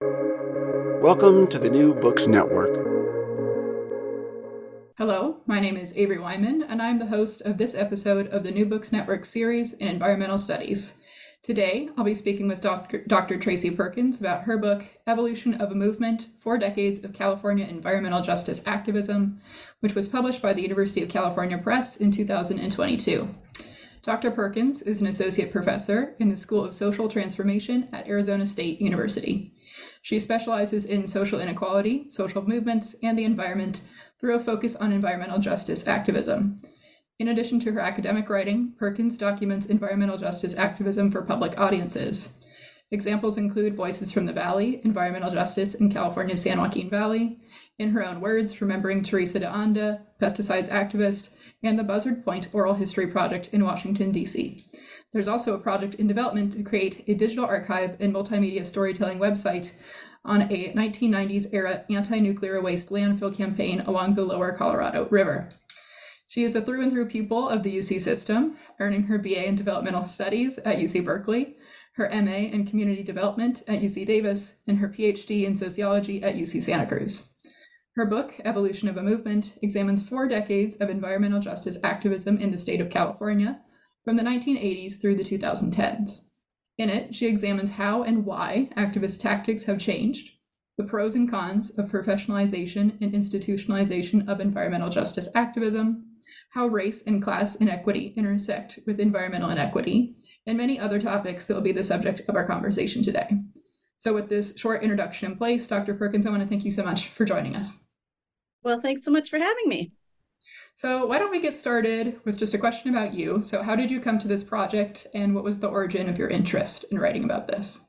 Welcome to the New Books Network. Hello, my name is Avery Wyman, and I'm the host of this episode of the New Books Network series in environmental studies. Today, I'll be speaking with Dr. Dr. Tracy Perkins about her book, Evolution of a Movement Four Decades of California Environmental Justice Activism, which was published by the University of California Press in 2022. Dr. Perkins is an associate professor in the School of Social Transformation at Arizona State University. She specializes in social inequality, social movements, and the environment through a focus on environmental justice activism. In addition to her academic writing, Perkins documents environmental justice activism for public audiences. Examples include Voices from the Valley, Environmental Justice in California's San Joaquin Valley, In Her Own Words, Remembering Teresa de Anda, Pesticides Activist, and the Buzzard Point Oral History Project in Washington, D.C. There's also a project in development to create a digital archive and multimedia storytelling website on a 1990s era anti nuclear waste landfill campaign along the lower Colorado River. She is a through and through pupil of the UC system, earning her BA in Developmental Studies at UC Berkeley, her MA in Community Development at UC Davis, and her PhD in Sociology at UC Santa Cruz. Her book, Evolution of a Movement, examines four decades of environmental justice activism in the state of California from the 1980s through the 2010s. In it, she examines how and why activist tactics have changed, the pros and cons of professionalization and institutionalization of environmental justice activism, how race and class inequity intersect with environmental inequity, and many other topics that will be the subject of our conversation today. So, with this short introduction in place, Dr. Perkins, I want to thank you so much for joining us. Well, thanks so much for having me. So, why don't we get started with just a question about you? So, how did you come to this project, and what was the origin of your interest in writing about this?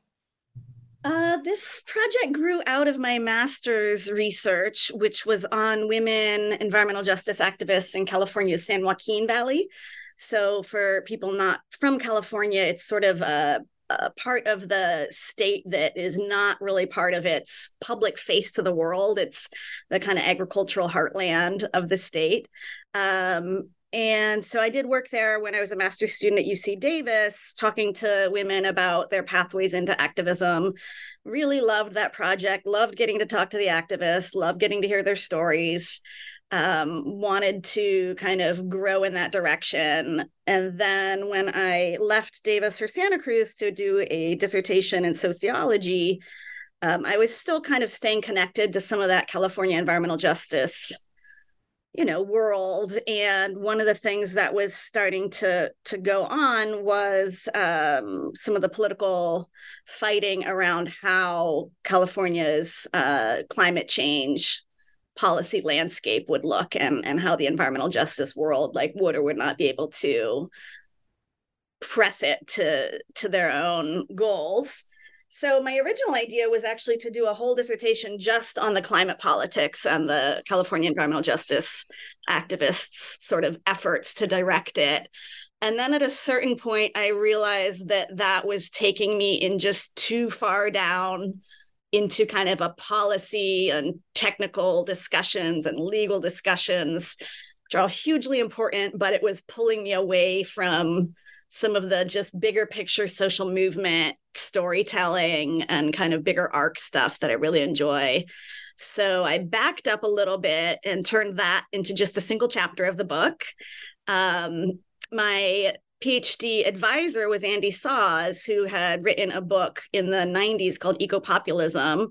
Uh, this project grew out of my master's research, which was on women environmental justice activists in California's San Joaquin Valley. So, for people not from California, it's sort of a a part of the state that is not really part of its public face to the world. It's the kind of agricultural heartland of the state. Um, and so I did work there when I was a master's student at UC Davis, talking to women about their pathways into activism. Really loved that project, loved getting to talk to the activists, loved getting to hear their stories um, wanted to kind of grow in that direction. And then when I left Davis for Santa Cruz to do a dissertation in sociology, um, I was still kind of staying connected to some of that California environmental justice you know world and one of the things that was starting to to go on was um, some of the political fighting around how california's uh, climate change policy landscape would look and and how the environmental justice world like would or would not be able to press it to to their own goals. So my original idea was actually to do a whole dissertation just on the climate politics and the california environmental justice activists sort of efforts to direct it. And then at a certain point i realized that that was taking me in just too far down into kind of a policy and technical discussions and legal discussions which are all hugely important, but it was pulling me away from some of the just bigger picture social movement storytelling and kind of bigger arc stuff that I really enjoy. So I backed up a little bit and turned that into just a single chapter of the book. Um, my PhD advisor was Andy Szasz, who had written a book in the 90s called Ecopopulism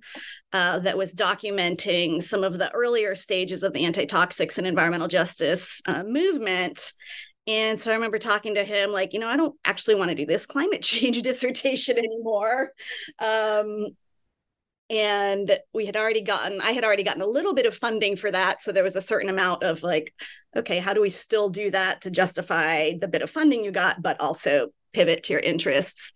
uh, that was documenting some of the earlier stages of the anti toxics and environmental justice uh, movement. And so I remember talking to him, like, you know, I don't actually want to do this climate change dissertation anymore. Um, and we had already gotten i had already gotten a little bit of funding for that. So there was a certain amount of like okay how do we still do that to justify the bit of funding you got but also pivot to your interests?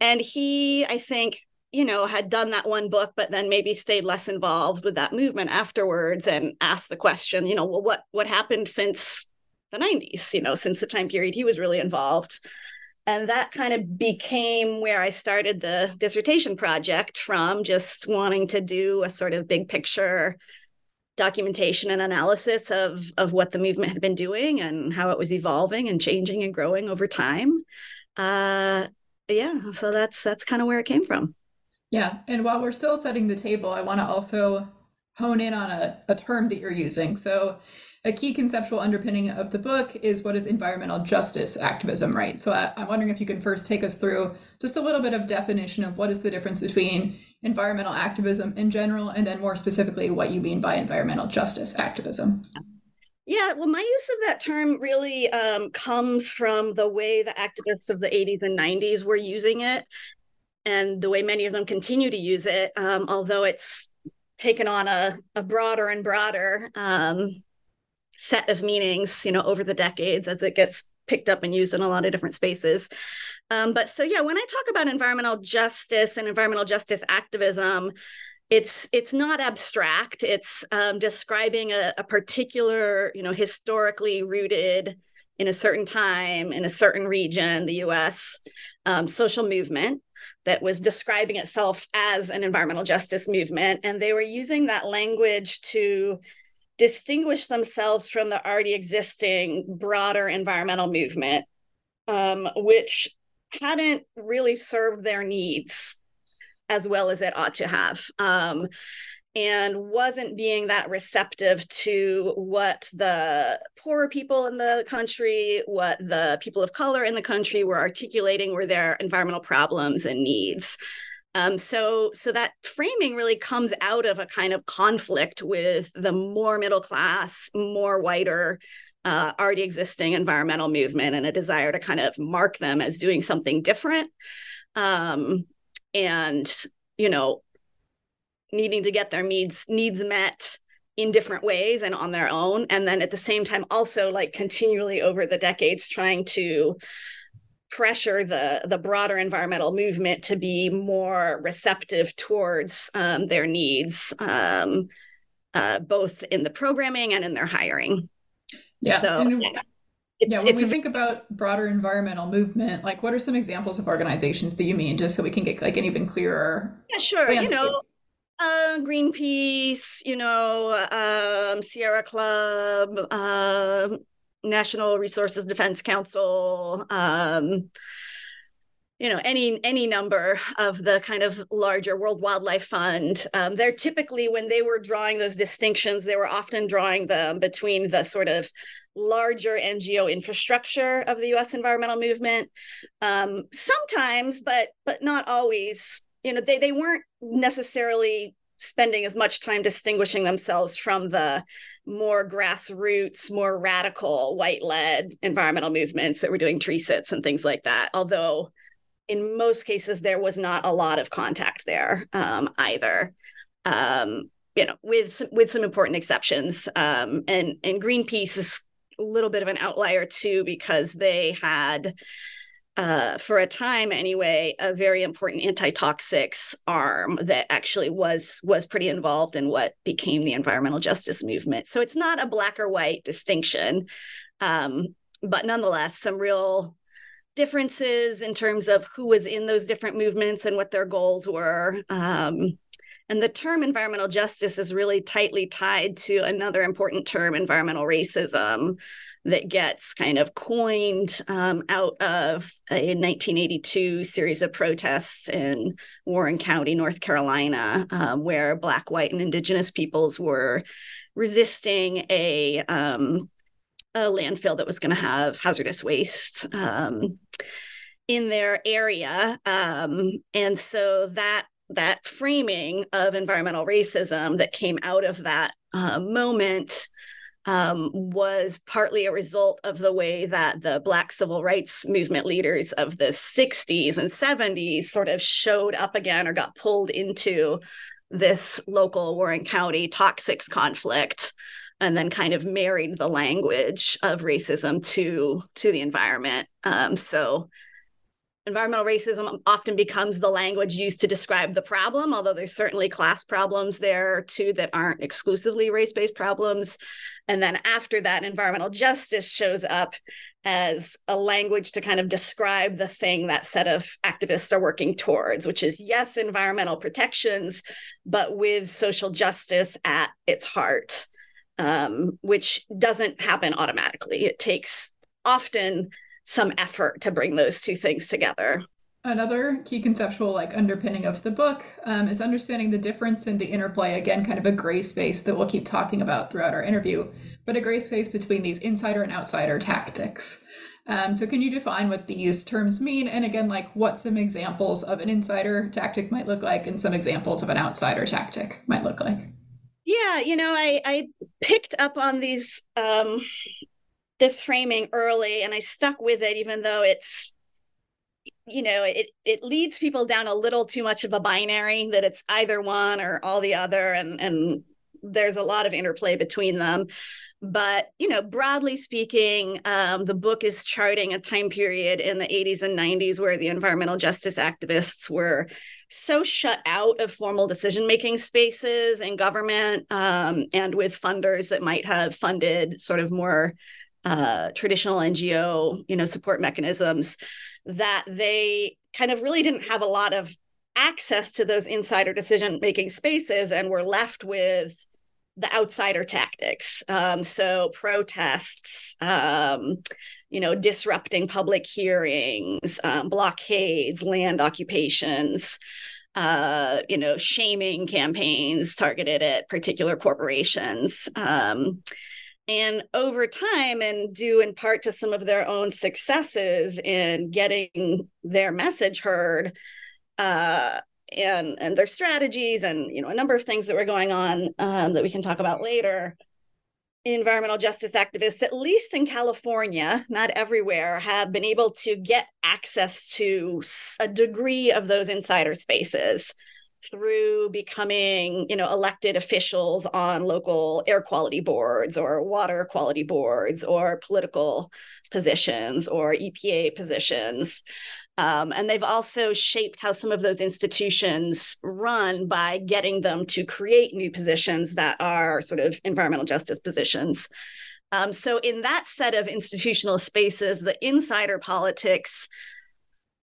And he i think you know had done that one book but then maybe stayed less involved with that movement afterwards and asked the question you know well what what happened since the 90s you know since the time period he was really involved and that kind of became where I started the dissertation project from just wanting to do a sort of big picture documentation and analysis of of what the movement had been doing and how it was evolving and changing and growing over time. Uh, yeah, so that's that's kind of where it came from. Yeah, and while we're still setting the table, I want to also hone in on a, a term that you're using. So a key conceptual underpinning of the book is what is environmental justice activism, right? So I, am wondering if you can first take us through just a little bit of definition of what is the difference between environmental activism in general, and then more specifically, what you mean by environmental justice activism. Yeah, well, my use of that term really um, comes from the way the activists of the 80s and 90s were using it, and the way many of them continue to use it, um, although it's taken on a, a broader and broader um, set of meanings, you know, over the decades as it gets picked up and used in a lot of different spaces. Um, but so yeah, when I talk about environmental justice and environmental justice activism, it's it's not abstract. It's um, describing a, a particular, you know, historically rooted in a certain time in a certain region, the U.S. Um, social movement that was describing itself as an environmental justice movement, and they were using that language to distinguish themselves from the already existing broader environmental movement, um, which hadn't really served their needs as well as it ought to have. Um, and wasn't being that receptive to what the poorer people in the country, what the people of color in the country were articulating were their environmental problems and needs. Um, so, so that framing really comes out of a kind of conflict with the more middle class, more whiter, uh, already existing environmental movement, and a desire to kind of mark them as doing something different, um, and you know, needing to get their needs needs met in different ways and on their own, and then at the same time also like continually over the decades trying to pressure the the broader environmental movement to be more receptive towards um, their needs, um, uh, both in the programming and in their hiring. Yeah. So, and, yeah. yeah, when we think about broader environmental movement, like what are some examples of organizations that you mean, just so we can get like an even clearer? Yeah, sure. Landscape? You know, uh, Greenpeace, you know, um, Sierra Club, uh, Natural Resources Defense Council, um, you know, any any number of the kind of larger World Wildlife Fund. Um, they're typically when they were drawing those distinctions, they were often drawing them between the sort of larger NGO infrastructure of the U.S. environmental movement. Um, sometimes, but but not always. You know, they they weren't necessarily spending as much time distinguishing themselves from the more grassroots, more radical white led environmental movements that were doing tree sits and things like that. Although in most cases, there was not a lot of contact there um, either. Um, you know, with with some important exceptions, um, and and Greenpeace is a little bit of an outlier too because they had uh, for a time anyway, a very important anti-toxics arm that actually was was pretty involved in what became the environmental justice movement. So it's not a black or white distinction, um, but nonetheless, some real differences in terms of who was in those different movements and what their goals were. Um, And the term environmental justice is really tightly tied to another important term, environmental racism, that gets kind of coined um, out of a 1982 series of protests in Warren County, North Carolina, um, where Black, white, and Indigenous peoples were resisting a um, a landfill that was going to have hazardous waste um, in their area, um, and so that that framing of environmental racism that came out of that uh, moment um, was partly a result of the way that the Black civil rights movement leaders of the 60s and 70s sort of showed up again or got pulled into this local Warren County toxics conflict and then kind of married the language of racism to to the environment. Um, so environmental racism often becomes the language used to describe the problem, although there's certainly class problems there too that aren't exclusively race based problems. And then after that, environmental justice shows up as a language to kind of describe the thing that set of activists are working towards, which is yes, environmental protections, but with social justice at its heart. Um, which doesn't happen automatically. It takes often some effort to bring those two things together. Another key conceptual like underpinning of the book um, is understanding the difference in the interplay. Again, kind of a gray space that we'll keep talking about throughout our interview, but a gray space between these insider and outsider tactics. Um, so, can you define what these terms mean? And again, like what some examples of an insider tactic might look like, and some examples of an outsider tactic might look like? Yeah, you know, I I picked up on these um, this framing early and I stuck with it, even though it's, you know, it it leads people down a little too much of a binary that it's either one or all the other, and and there's a lot of interplay between them. But you know, broadly speaking, um, the book is charting a time period in the 80s and 90s where the environmental justice activists were so shut out of formal decision making spaces in government um, and with funders that might have funded sort of more uh, traditional NGO, you know, support mechanisms, that they kind of really didn't have a lot of access to those insider decision making spaces and were left with the outsider tactics. Um, so protests, um, you know, disrupting public hearings, um, blockades, land occupations. Uh, you know, shaming campaigns targeted at particular corporations. And over time and due in part to some of their own successes in getting their message heard uh, and and their strategies and you know a number of things that were going on um, that we can talk about later environmental justice activists at least in california not everywhere have been able to get access to a degree of those insider spaces through becoming you know elected officials on local air quality boards or water quality boards or political positions or epa positions. Um, and they've also shaped how some of those institutions run by getting them to create new positions that are sort of environmental justice positions. Um, so in that set of institutional spaces the insider politics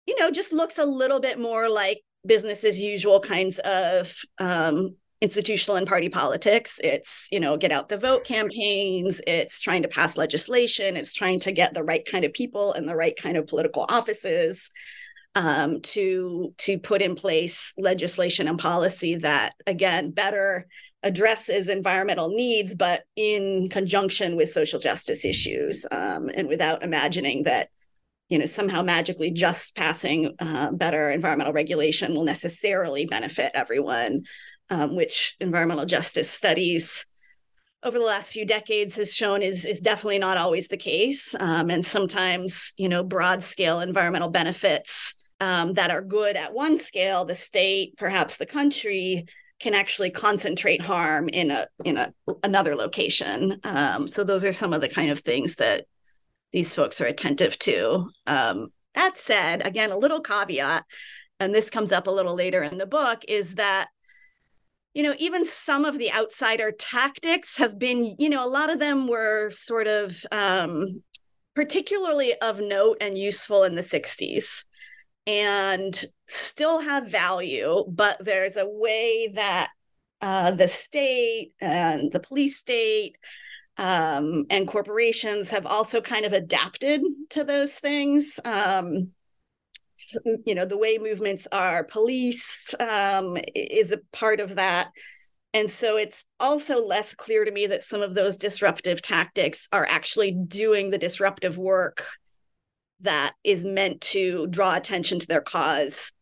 you know just looks a little bit more like business as usual kinds of um, institutional and party politics. It's, you know, get out the vote campaigns, it's trying to pass legislation, it's trying to get the right kind of people and the right kind of political offices um, to to put in place legislation and policy that again better addresses environmental needs, but in conjunction with social justice issues, um, and without imagining that you know somehow magically just passing uh, better environmental regulation will necessarily benefit everyone um, which environmental justice studies over the last few decades has shown is is definitely not always the case. Um, and sometimes you know broad scale environmental benefits um, that are good at one scale the state perhaps the country can actually concentrate harm in a in a another location. Um, so those are some of the kind of things that these folks are attentive to. Um, that said, again, a little caveat, and this comes up a little later in the book, is that you know even some of the outsider tactics have been you know a lot of them were sort of um, particularly of note and useful in the 60s and still have value, but there's a way that uh, the state and the police state um, and corporations have also kind of adapted to those things. Um, you know, the way movements are policed um, is a part of that. And so it's also less clear to me that some of those disruptive tactics are actually doing the disruptive work that is meant to draw attention to their cause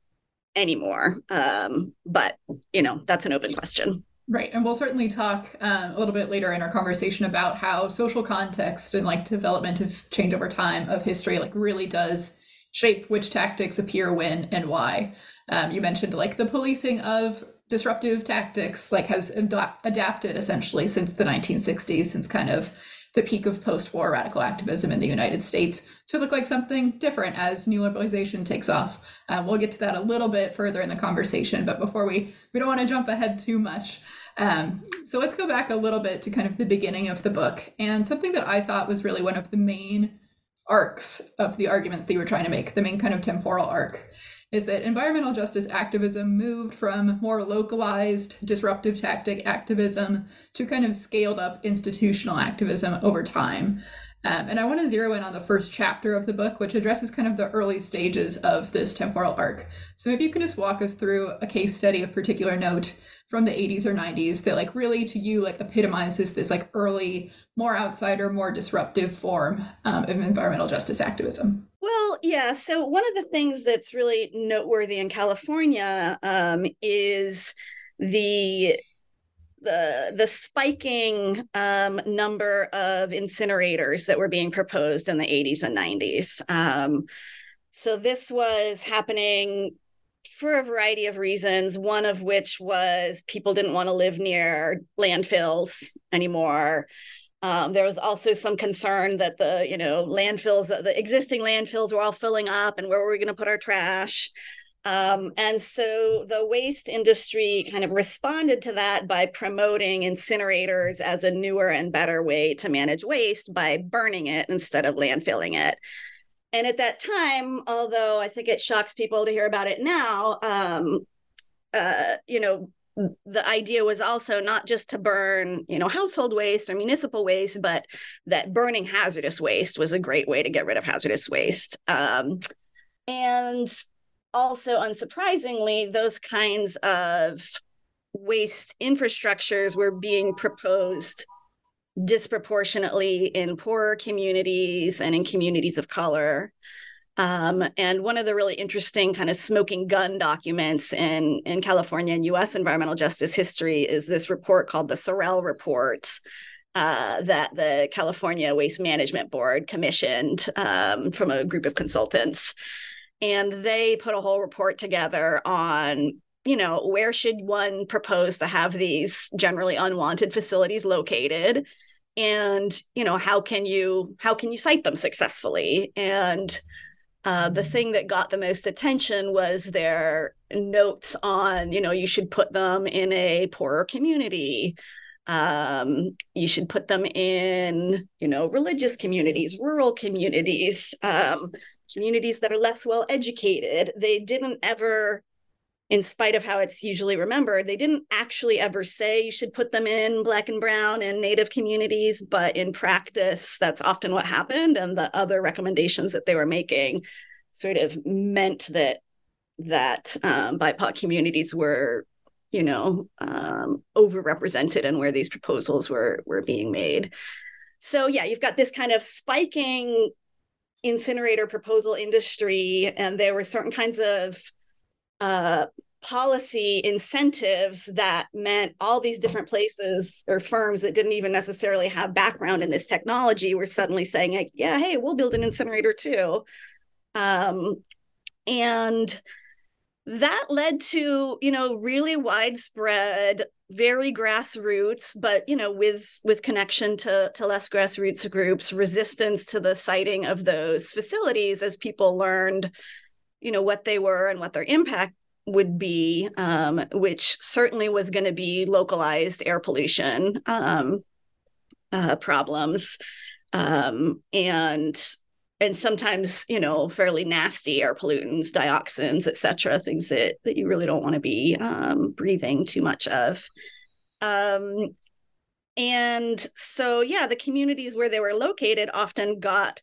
anymore. Um, but, you know, that's an open question. Right. And we'll certainly talk um, a little bit later in our conversation about how social context and like development of change over time of history like really does shape which tactics appear when and why. Um, you mentioned like the policing of disruptive tactics like has ad- adapted essentially since the 1960s, since kind of the peak of post-war radical activism in the United States to look like something different as neoliberalization takes off. Um, we'll get to that a little bit further in the conversation, but before we we don't want to jump ahead too much. Um, so let's go back a little bit to kind of the beginning of the book and something that I thought was really one of the main arcs of the arguments that you were trying to make, the main kind of temporal arc, is that environmental justice activism moved from more localized disruptive tactic activism to kind of scaled up institutional activism over time. Um, and I want to zero in on the first chapter of the book, which addresses kind of the early stages of this temporal arc. So maybe you can just walk us through a case study of particular note from the 80s or 90s that like really to you like epitomizes this like early more outsider more disruptive form um, of environmental justice activism well yeah so one of the things that's really noteworthy in california um, is the the the spiking um, number of incinerators that were being proposed in the 80s and 90s um, so this was happening for a variety of reasons, one of which was people didn't want to live near landfills anymore. Um, there was also some concern that the, you know, landfills, the, the existing landfills were all filling up and where were we going to put our trash? Um, and so the waste industry kind of responded to that by promoting incinerators as a newer and better way to manage waste by burning it instead of landfilling it and at that time although i think it shocks people to hear about it now um, uh, you know the idea was also not just to burn you know household waste or municipal waste but that burning hazardous waste was a great way to get rid of hazardous waste um, and also unsurprisingly those kinds of waste infrastructures were being proposed disproportionately in poorer communities and in communities of color. Um, and one of the really interesting kind of smoking gun documents in, in California and US environmental justice history is this report called the Cerrell Report. Uh, that the California Waste Management Board commissioned um, from a group of consultants. And they put a whole report together on you know where should one propose to have these generally unwanted facilities located and you know how can you how can you site them successfully and uh, the thing that got the most attention was their notes on you know you should put them in a poorer community. Um, you should put them in you know religious communities rural communities um, communities that are less well educated. They didn't ever in spite of how it's usually remembered, they didn't actually ever say you should put them in black and brown and native communities, but in practice, that's often what happened. And the other recommendations that they were making sort of meant that that um, BIPOC communities were, you know, um, overrepresented in where these proposals were were being made. So yeah, you've got this kind of spiking incinerator proposal industry, and there were certain kinds of uh, policy incentives that meant all these different places or firms that didn't even necessarily have background in this technology were suddenly saying like yeah hey we'll build an incinerator too. Um, and that led to you know really widespread very grassroots but you know with with connection to to less grassroots groups resistance to the siting of those facilities as people learned you know what they were and what their impact would be, um, which certainly was going to be localized air pollution um, uh, problems, um, and and sometimes you know fairly nasty air pollutants dioxins etc things that that you really don't want to be um, breathing too much of. Um, and so yeah the communities where they were located often got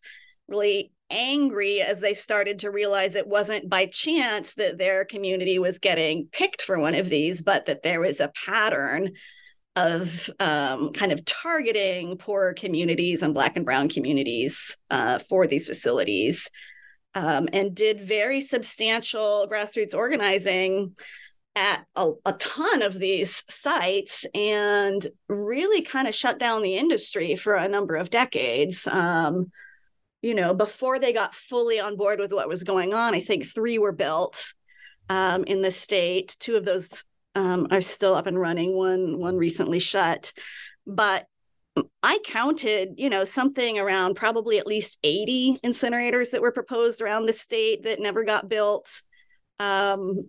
really angry as they started to realize it wasn't by chance that their community was getting picked for one of these but that there was a pattern of um, kind of targeting poor communities and Black and Brown communities uh, for these facilities, um, and did very substantial grassroots organizing at a, a, ton of these sites and really kind of shut down the industry for a number of decades. Um, you know, before they got fully on board with what was going on, I think three were built um, in the state. Two of those um, are still up and running. One one recently shut, but I counted, you know, something around probably at least 80 incinerators that were proposed around the state that never got built. Um,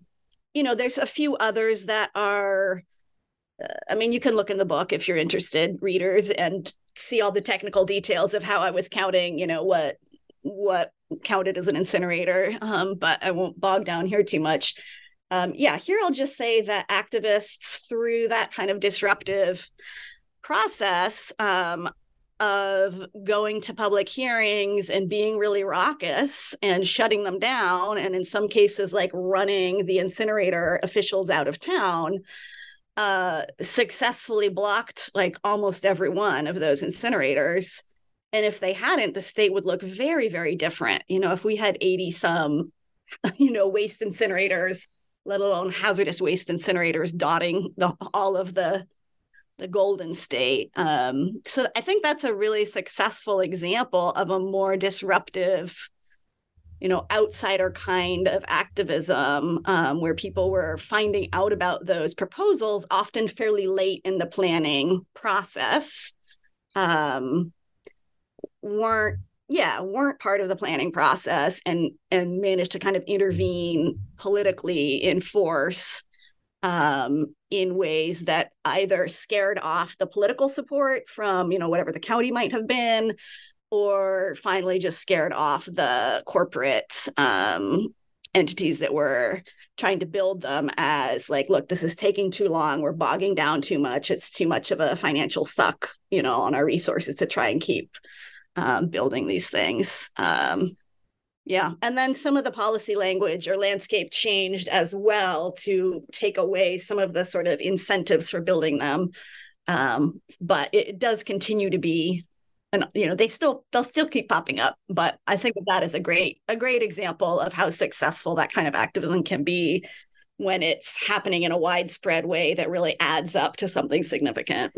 you know, there's a few others that are, uh, I mean, you can look in the book if you're interested, readers, and see all the technical details of how I was counting, you know, what what counted as an incinerator. Um, but I won't bog down here too much um, yeah, here I'll just say that activists, through that kind of disruptive process um, of going to public hearings and being really raucous and shutting them down, and in some cases, like running the incinerator officials out of town, uh, successfully blocked like almost every one of those incinerators. And if they hadn't, the state would look very, very different. You know, if we had 80 some, you know, waste incinerators let alone hazardous waste incinerators dotting the, all of the the Golden State. Um, so I think that's a really successful example of a more disruptive, you know, outsider kind of activism um, where people were finding out about those proposals often fairly late in the planning process. Um, weren't yeah weren't part of the planning process and and managed to kind of intervene politically in force um, in ways that either scared off the political support from you know whatever the county might have been or finally just scared off the corporate um, entities that were trying to build them as like look this is taking too long we're bogging down too much it's too much of a financial suck you know on our resources to try and keep um, building these things. Um, yeah. And then some of the policy language or landscape changed as well to take away some of the sort of incentives for building them. Um, but it does continue to be and you know they still they'll still keep popping up but i think that is a great a great example of how successful that kind of activism can be when it's happening in a widespread way that really adds up to something significant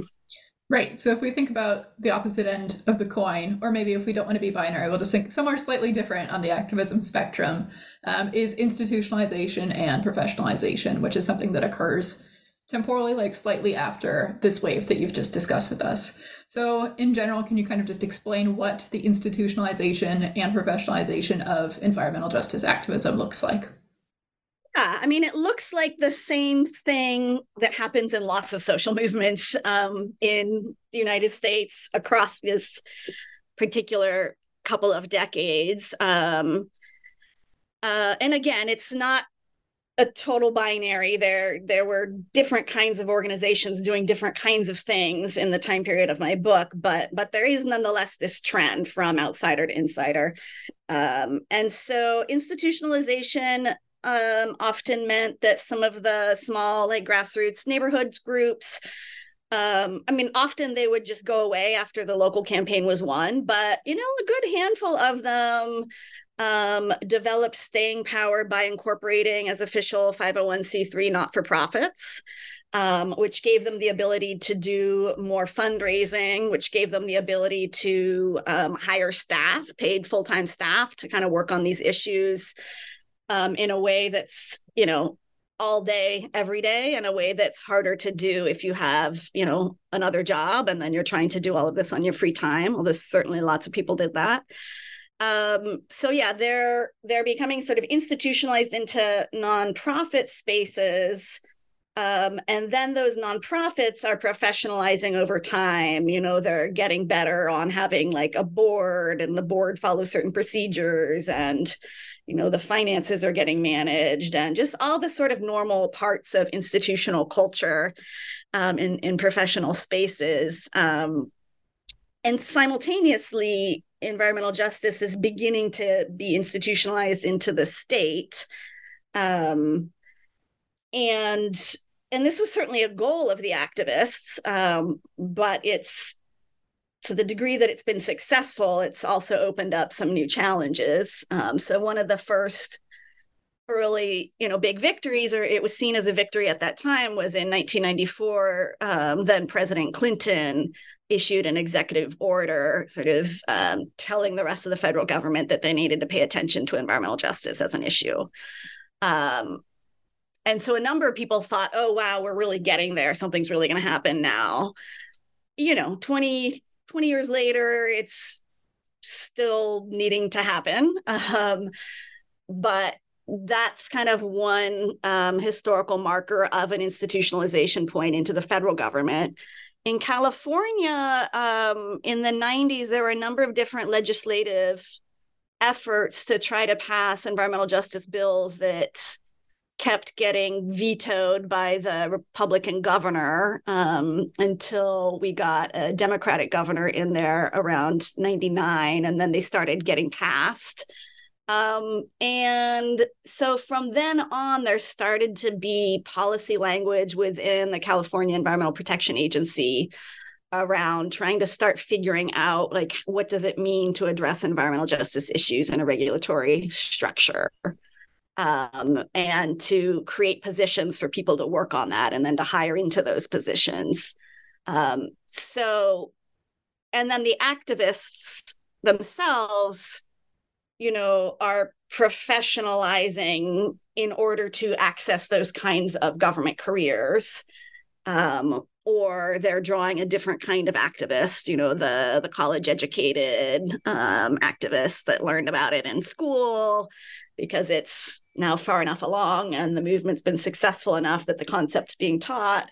Right. So if we think about the opposite end of the coin, or maybe if we don't want to be binary, we'll just think somewhere slightly different on the activism spectrum, um, is institutionalization and professionalization, which is something that occurs temporally, like slightly after this wave that you've just discussed with us. So, in general, can you kind of just explain what the institutionalization and professionalization of environmental justice activism looks like? Yeah, I mean, it looks like the same thing that happens in lots of social movements um, in the United States across this particular couple of decades. Um, uh, and again, it's not a total binary. There, there were different kinds of organizations doing different kinds of things in the time period of my book, but but there is nonetheless this trend from outsider to insider. Um, and so institutionalization um, often meant that some of the small, like grassroots neighborhoods groups, um, I mean, often they would just go away after the local campaign was won, but you know, a good handful of them um, developed staying power by incorporating as official 501c3 not for profits. Um, which gave them the ability to do more fundraising, which gave them the ability to um, hire staff, paid full time staff to kind of work on these issues um, in a way that's you know all day every day in a way that's harder to do if you have you know another job and then you're trying to do all of this on your free time although certainly lots of people did that um, so yeah they're they're becoming sort of institutionalized into nonprofit spaces Um, and then those nonprofits are professionalizing over time. You know, they're getting better on having like a board, and the board follows certain procedures, and you know the finances are getting managed, and just all the sort of normal parts of institutional culture um, in in professional spaces. Um, and simultaneously, environmental justice is beginning to be institutionalized into the state. Um, and and this was certainly a goal of the activists, um, but it's to the degree that it's been successful, it's also opened up some new challenges. Um, so one of the first early, you know, big victories, or it was seen as a victory at that time, was in 1994. Um, then President Clinton issued an executive order, sort of um, telling the rest of the federal government that they needed to pay attention to environmental justice as an issue. Um, and so a number of people thought, oh, wow, we're really getting there. Something's really going to happen now. You know, 20, 20 years later, it's still needing to happen. Um, but that's kind of one um, historical marker of an institutionalization point into the federal government. In California, um, in the 90s, there were a number of different legislative efforts to try to pass environmental justice bills that kept getting vetoed by the Republican governor um, until we got a Democratic governor in there around 99, and then they started getting passed. Um, and so from then on, there started to be policy language within the California Environmental Protection Agency around trying to start figuring out like what does it mean to address environmental justice issues in a regulatory structure um, and to create positions for people to work on that and then to hire into those positions. Um, so, and then the activists themselves, you know, are professionalizing in order to access those kinds of government careers. Um, or they're drawing a different kind of activist, you know, the the college educated um, activists that learned about it in school because it's now far enough along and the movement's been successful enough that the concept's being taught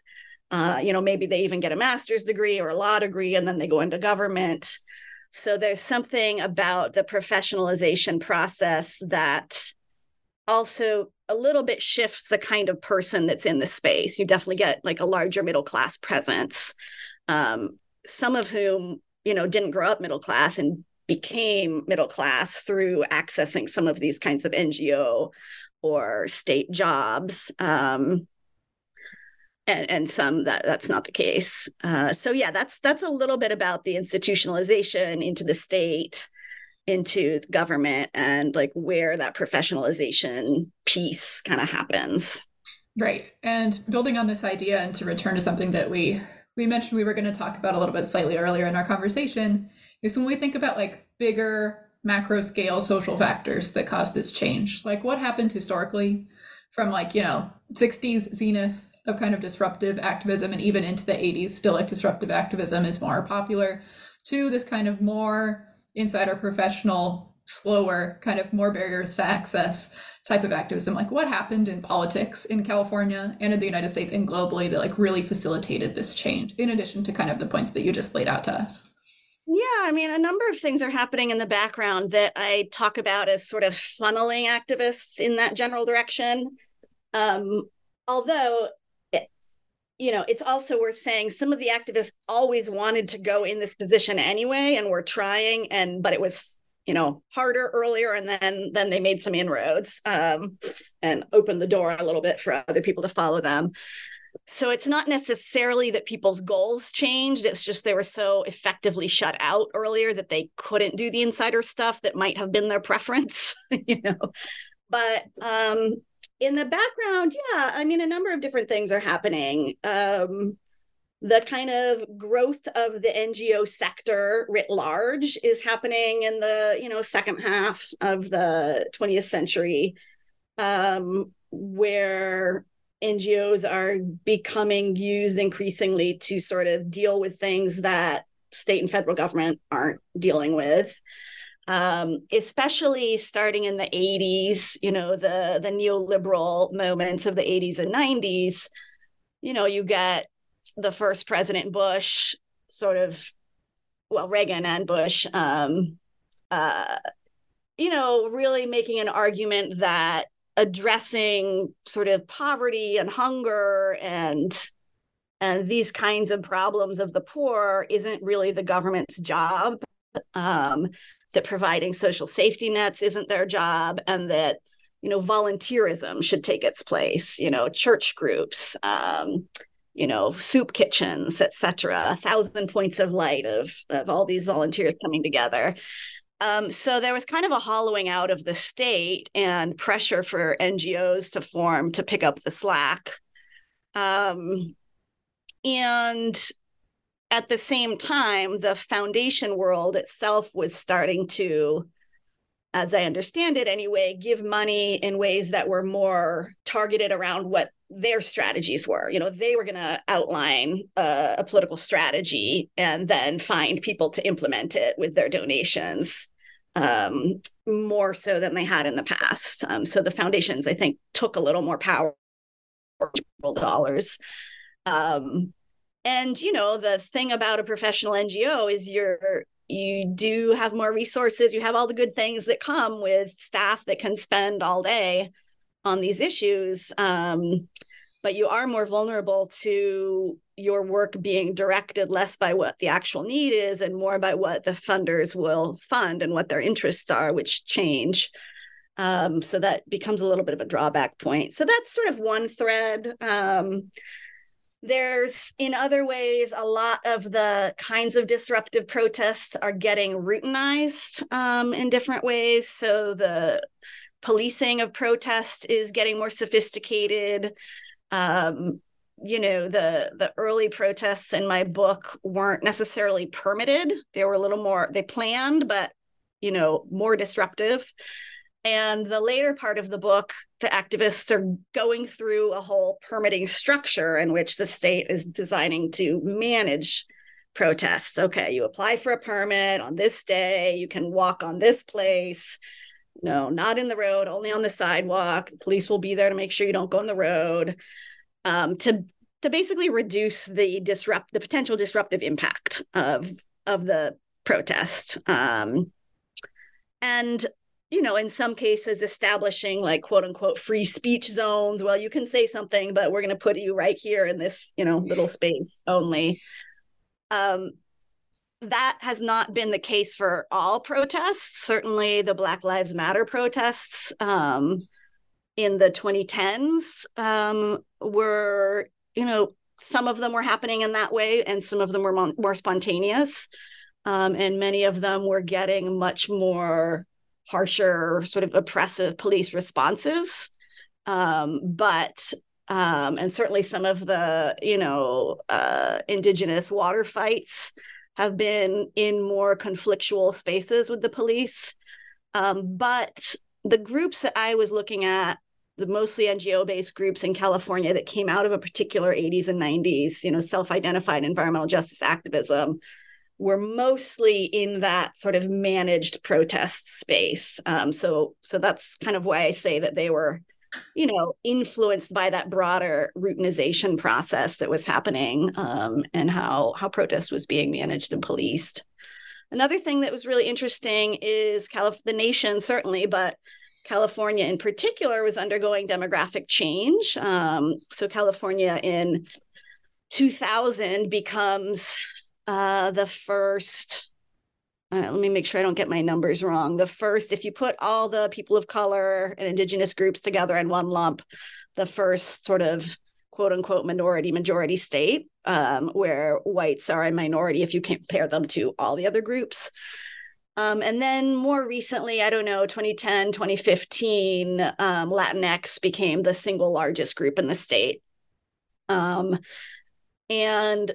uh, you know maybe they even get a master's degree or a law degree and then they go into government. So there's something about the professionalization process that also a little bit shifts the kind of person that's in the space. You definitely get like a larger middle class presence um, some of whom you know didn't grow up middle class and became middle class through accessing some of these kinds of NGO or state jobs. Um, and, and some that that's not the case. Uh, so yeah, that's that's a little bit about the institutionalization into the state, into government, and like where that professionalization piece kind of happens. Right, and building on this idea, and to return to something that we we mentioned we were going to talk about a little bit slightly earlier in our conversation, is when we think about like bigger macro scale social factors that cause this change. Like what happened historically from like, you know, 60s zenith of kind of disruptive activism and even into the 80s, still like disruptive activism is more popular, to this kind of more insider professional, slower, kind of more barriers to access type of activism. Like what happened in politics in California and in the United States and globally that like really facilitated this change, in addition to kind of the points that you just laid out to us? Yeah, I mean, a number of things are happening in the background that I talk about as sort of funneling activists in that general direction. Um, although, you know, it's also worth saying some of the activists always wanted to go in this position anyway, and were trying, and but it was you know harder earlier and then then they made some inroads um, and opened the door a little bit for other people to follow them so it's not necessarily that people's goals changed it's just they were so effectively shut out earlier that they couldn't do the insider stuff that might have been their preference you know? But um in the background yeah i mean a number of different things are happening. Um the kind of growth of the ngo sector writ large is happening in the you know second half of the 20th century um where NGOs are becoming used increasingly to sort of deal with things that state and federal government aren't dealing with. Um, especially starting in the 80s, you know, the the neoliberal moments of the 80s and 90s, you know, you get the first President Bush sort of, well, Reagan and Bush, um, uh, you know, really making an argument that addressing sort of poverty and hunger and and these kinds of problems of the poor isn't really the government's job. Um, that providing social safety nets isn't their job and that you know volunteerism should take its place you know church groups um, you know soup kitchens etc a thousand points of light of of all these volunteers coming together um, so there was kind of a hollowing out of the state and pressure for ngos to form to pick up the slack. Um, and at the same time, the foundation world itself was starting to, as I understand it anyway, give money in ways that were more targeted around what their strategies were. You know, they were going to outline a, a, political strategy and then find people to implement it with their donations. Um, more so than they had in the past. Um, so the foundations, I think, took a little more power dollars. Um, and you know the thing about a professional ngo is you're you do have more resources you have all the good things that come with staff that can spend all day on these issues um, but you are more vulnerable to your work being directed less by what the actual need is and more by what the funders will fund and what their interests are which change. Um, so that becomes a little bit of a drawback point. So that's sort of one thread. Um, there's, in other ways, a lot of the kinds of disruptive protests are getting routinized um, in different ways. So the policing of protests is getting more sophisticated. Um, you know the the early protests in my book weren't necessarily permitted they were a little more they planned but you know more disruptive and the later part of the book, the activists are going through a whole permitting structure in which the state is designing to manage protests. Okay, you apply for a permit on this day, you can walk on this place. No, not in the road, only on the sidewalk. The police will be there to make sure you don't go on the road. Um, to to basically reduce the disrupt the potential disruptive impact of of the protest. Um, and you know, in some cases, establishing like quote unquote free speech zones. Well, you can say something, but we're going to put you right here in this, you know, little space only. Um, that has not been the case for all protests. Certainly, the Black Lives Matter protests um, in the 2010s um, were, you know, some of them were happening in that way, and some of them were more spontaneous. Um, and many of them were getting much more harsher, sort of oppressive police responses. Um, but um, and certainly some of the you know uh, indigenous water fights have been in more conflictual spaces with the police. Um, but the groups that I was looking at, the mostly NGO based groups in California that came out of a particular 80s and 90s, you know, self identified environmental justice activism, were mostly in that sort of managed protest space. Um, so, so that's kind of why I say that they were, you know, influenced by that broader routinization process that was happening um, and how how protest was being managed and policed. Another thing that was really interesting is Calif- the nation certainly, but California in particular was undergoing demographic change. Um, so California in 2000 becomes uh, the first uh, let me make sure I don't get my numbers wrong. The first, if you put all the people of color and indigenous groups together in one lump, the first sort of quote unquote minority majority state um, where whites are a minority if you compare them to all the other groups. Um, and then more recently, I don't know, 2010, 2015, um, Latinx became the single largest group in the state. Um, and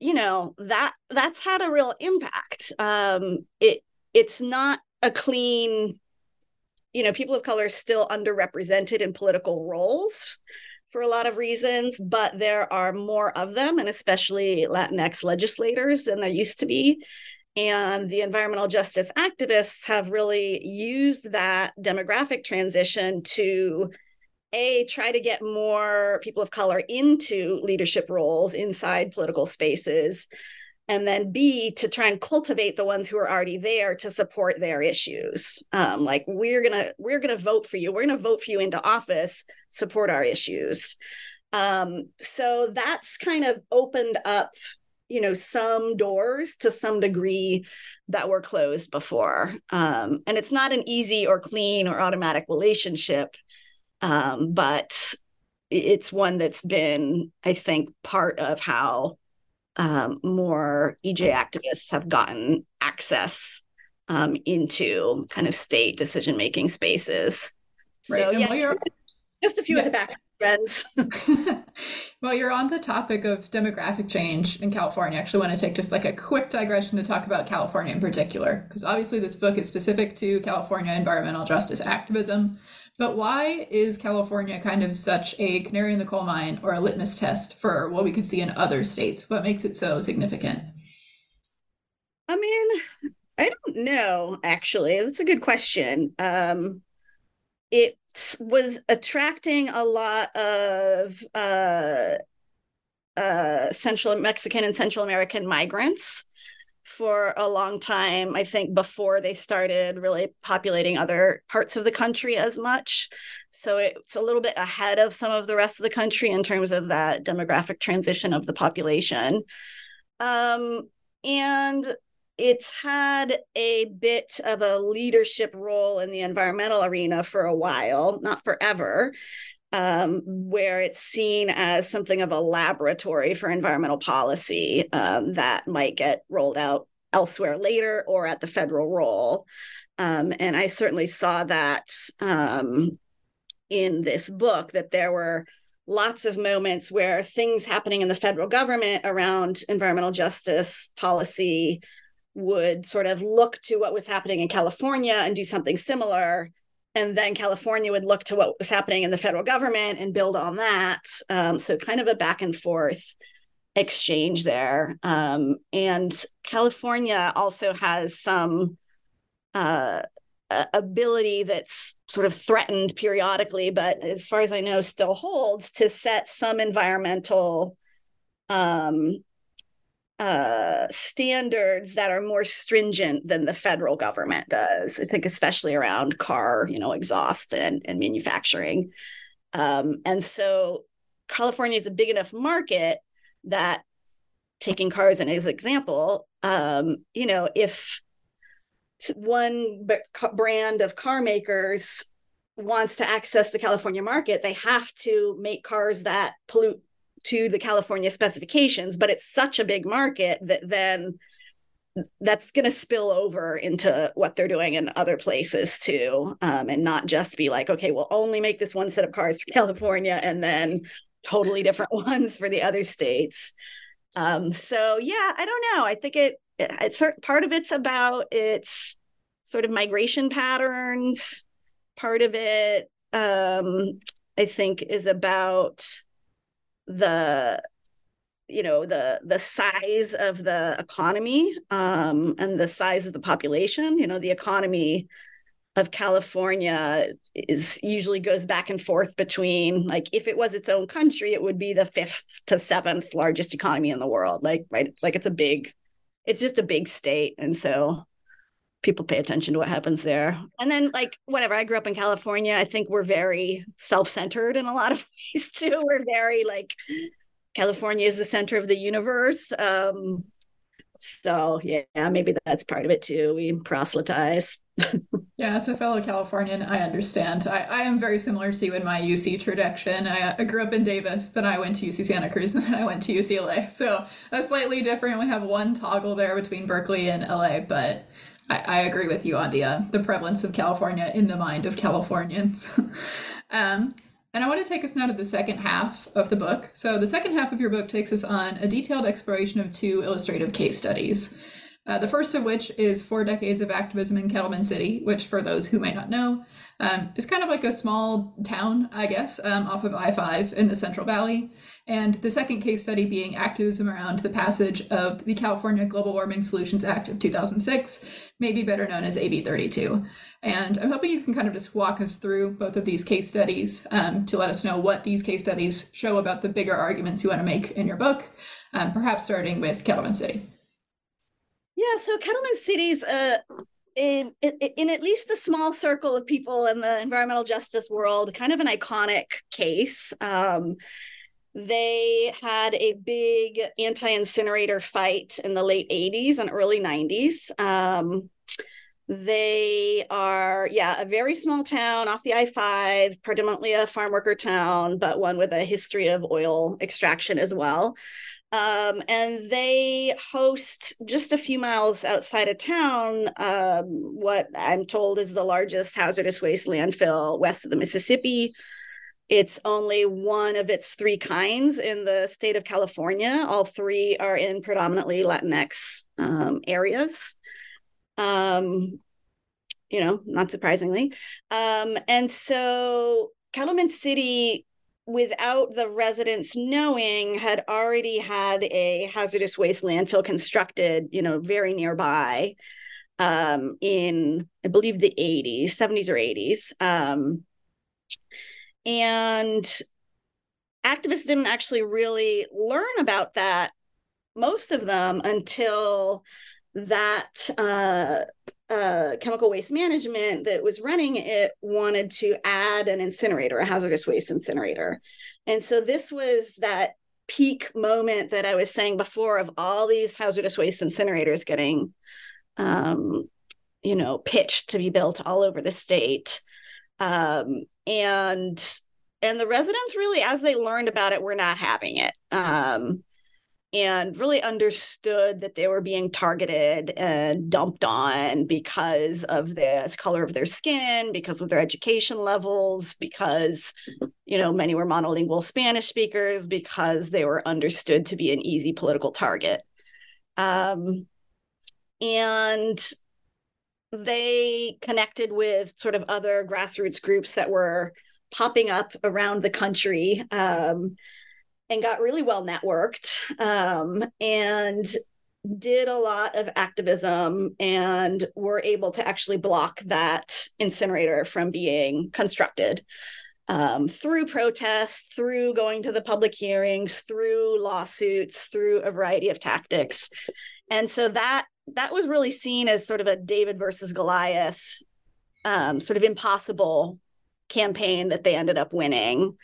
you know that that's had a real impact. Um it it's not a clean you know people of color are still underrepresented in political roles for a lot of reasons but there are more of them and especially latinx legislators than there used to be. And the environmental justice activists have really used that demographic transition to a try to get more people of color into leadership roles inside political spaces and then b to try and cultivate the ones who are already there to support their issues. Um, like we're gonna we're gonna vote for you. We're gonna vote for you into office support our issues. Um, so that's kind of opened up you know some doors to some degree that were closed before. Um, and it's not an easy or clean or automatic relationship um, but it's one that's been i think part of how um, more ej activists have gotten access um, into kind of state decision making spaces right. so and yeah just a few yeah. of the back friends. well, you're on the topic of demographic change in California. I actually want to take just like a quick digression to talk about California in particular, because obviously this book is specific to California environmental justice activism. But why is California kind of such a canary in the coal mine or a litmus test for what we can see in other states? What makes it so significant? I mean, I don't know, actually. That's a good question. Um, it was attracting a lot of uh, uh, Central Mexican and Central American migrants for a long time. I think before they started really populating other parts of the country as much. So it's a little bit ahead of some of the rest of the country in terms of that demographic transition of the population. Um, and it's had a bit of a leadership role in the environmental arena for a while, not forever, um, where it's seen as something of a laboratory for environmental policy um, that might get rolled out elsewhere later or at the federal role. Um, and I certainly saw that um, in this book, that there were lots of moments where things happening in the federal government around environmental justice policy would sort of look to what was happening in California and do something similar. And then California would look to what was happening in the federal government and build on that. Um, so, kind of a back and forth exchange there. Um, and California also has some uh, ability that's sort of threatened periodically, but as far as I know, still holds to set some environmental um, uh, standards that are more stringent than the federal government does. I think, especially around car, you know, exhaust and, and manufacturing. Um, and so California is a big enough market that taking cars as an example, um, you know, if one brand of car makers wants to access the California market, they have to make cars that pollute to the California specifications, but it's such a big market that then that's going to spill over into what they're doing in other places too um, and not just be like okay we'll only make this one set of cars for california and then totally different ones for the other states. Um, so yeah i don't know. I think it, it it's part of it's about its sort of migration patterns. Part of it um, i think is about the you know the the size of the economy um, and the size of the population. You know the economy of california is usually goes back and forth between like if it was its own country it would be the fifth to seventh largest economy in the world. Like right like it's a big it's just a big state. And so people pay attention to what happens there. And then like whatever, I grew up in California. I think we're very self-centered in a lot of ways too. We're very like California is the center of the universe. Um so yeah, maybe that's part of it too. We proselytize. yeah, as a fellow Californian, I understand. I, I am very similar to you in my UC tradition. I, I grew up in Davis, then I went to UC Santa Cruz, and then I went to UCLA. So a slightly different. We have one toggle there between Berkeley and LA, but I, I agree with you on the the prevalence of California in the mind of Californians. um, and I want to take us now to the second half of the book. So the second half of your book takes us on a detailed exploration of two illustrative case studies. Uh, the first of which is Four Decades of Activism in Kettleman City, which, for those who may not know, um, is kind of like a small town, I guess, um, off of I 5 in the Central Valley. And the second case study being activism around the passage of the California Global Warming Solutions Act of 2006, maybe better known as AB 32. And I'm hoping you can kind of just walk us through both of these case studies um, to let us know what these case studies show about the bigger arguments you want to make in your book, um, perhaps starting with Kettleman City. Yeah, so Kettleman City's uh in, in, in at least a small circle of people in the environmental justice world, kind of an iconic case. Um, they had a big anti-incinerator fight in the late 80s and early 90s. Um, they are, yeah, a very small town off the I 5, predominantly a farm worker town, but one with a history of oil extraction as well. Um, and they host just a few miles outside of town um, what I'm told is the largest hazardous waste landfill west of the Mississippi. It's only one of its three kinds in the state of California. All three are in predominantly Latinx um, areas. Um, you know, not surprisingly. Um, and so Kettleman City without the residents knowing had already had a hazardous waste landfill constructed you know very nearby um, in i believe the 80s 70s or 80s um, and activists didn't actually really learn about that most of them until that uh, uh, chemical waste management that was running it wanted to add an incinerator, a hazardous waste incinerator. And so this was that peak moment that I was saying before of all these hazardous waste incinerators getting, um, you know, pitched to be built all over the state. Um, and and the residents really, as they learned about it, were not having it. Um, and really understood that they were being targeted and dumped on because of the color of their skin, because of their education levels, because you know many were monolingual Spanish speakers, because they were understood to be an easy political target. Um, and they connected with sort of other grassroots groups that were popping up around the country. Um, and got really well networked um, and did a lot of activism and were able to actually block that incinerator from being constructed um, through protests, through going to the public hearings, through lawsuits, through a variety of tactics. And so that that was really seen as sort of a David versus Goliath, um, sort of impossible campaign that they ended up winning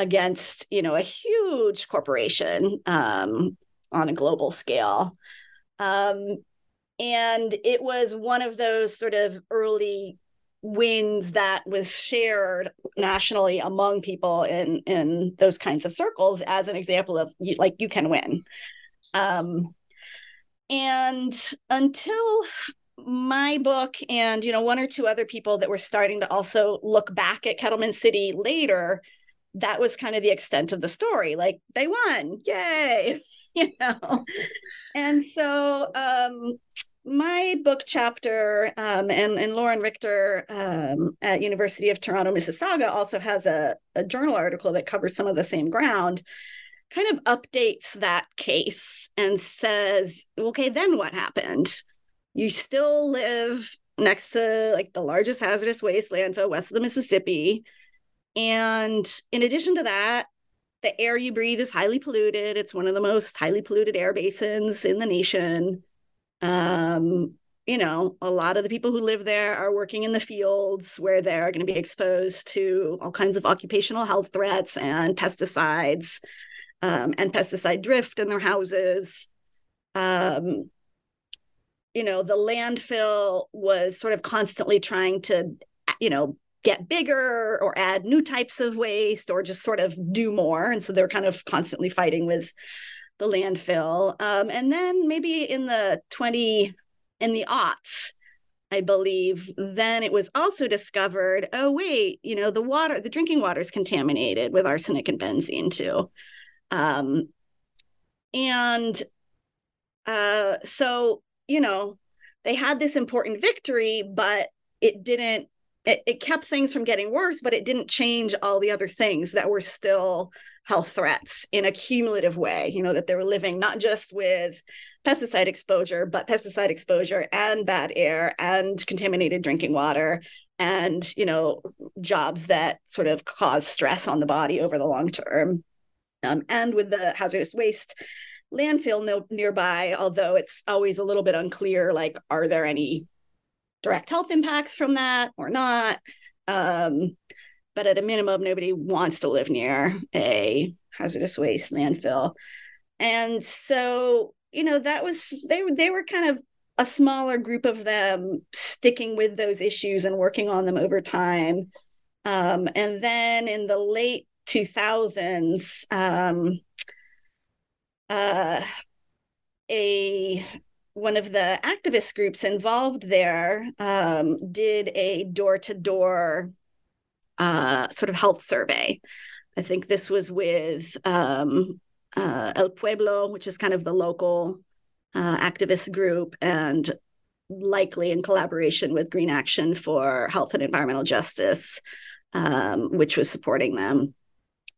against you know a huge corporation um, on a global scale. Um, and it was one of those sort of early wins that was shared nationally among people in in those kinds of circles as an example of like you can win. Um, and until my book and you know one or two other people that were starting to also look back at kettleman city later that was kind of the extent of the story like they won yay you know and so um my book chapter um, and, and Lauren Richter um, at University of Toronto, Mississauga also has a, a journal article that covers some of the same ground, kind of updates that case and says, okay, then what happened? You still live next to like the largest hazardous waste landfill west of the Mississippi. And in addition to that, the air you breathe is highly polluted. It's one of the most highly polluted air basins in the nation. Um, you know, a lot of the people who live there are working in the fields where they're going to be exposed to all kinds of occupational health threats and pesticides um, and pesticide drift in their houses. Um, you know, the landfill was sort of constantly trying to, you know, get bigger or add new types of waste or just sort of do more. And so they're kind of constantly fighting with the landfill. Um, and then maybe in the 20, in the aughts, I believe, then it was also discovered oh, wait, you know, the water, the drinking water is contaminated with arsenic and benzene too. Um, and uh, so you know, they had this important victory, but it didn't it, it kept things from getting worse, but it didn't change all the other things that were still health threats in a cumulative way. You know, that they were living not just with pesticide exposure, but pesticide exposure and bad air and contaminated drinking water and, you know, jobs that sort of cause stress on the body over the long term. Um, and with the hazardous waste landfill no, nearby, although it's always a little bit unclear, like, are there any direct health impacts from that or not. Um, but at a minimum, nobody wants to live near a hazardous waste landfill. And so, you know, that was they they were kind of a smaller group of them sticking with those issues and working on them over time. Um, and then in the late 2000s, um, uh, a one of the activist groups involved there um, did a door to door sort of health survey. I think this was with um, uh, El Pueblo, which is kind of the local uh, activist group, and likely in collaboration with Greenaction for Health and Environmental Justice, um, which was supporting them,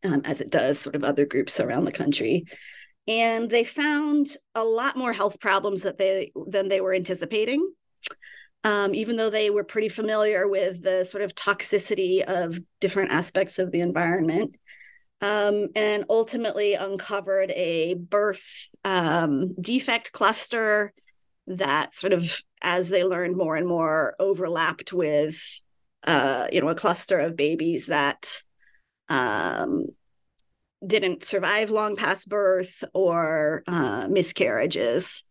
um, as it does sort of other groups around the country and they found a lot more health problems that they than they were anticipating. Um, even though they were pretty familiar with the sort of toxicity of different aspects of the environment um, and ultimately uncovered a birth um, defect cluster that sort of as they learned more and more overlapped with uh, you know a cluster of babies that um, didn't survive long past birth or uh, miscarriages.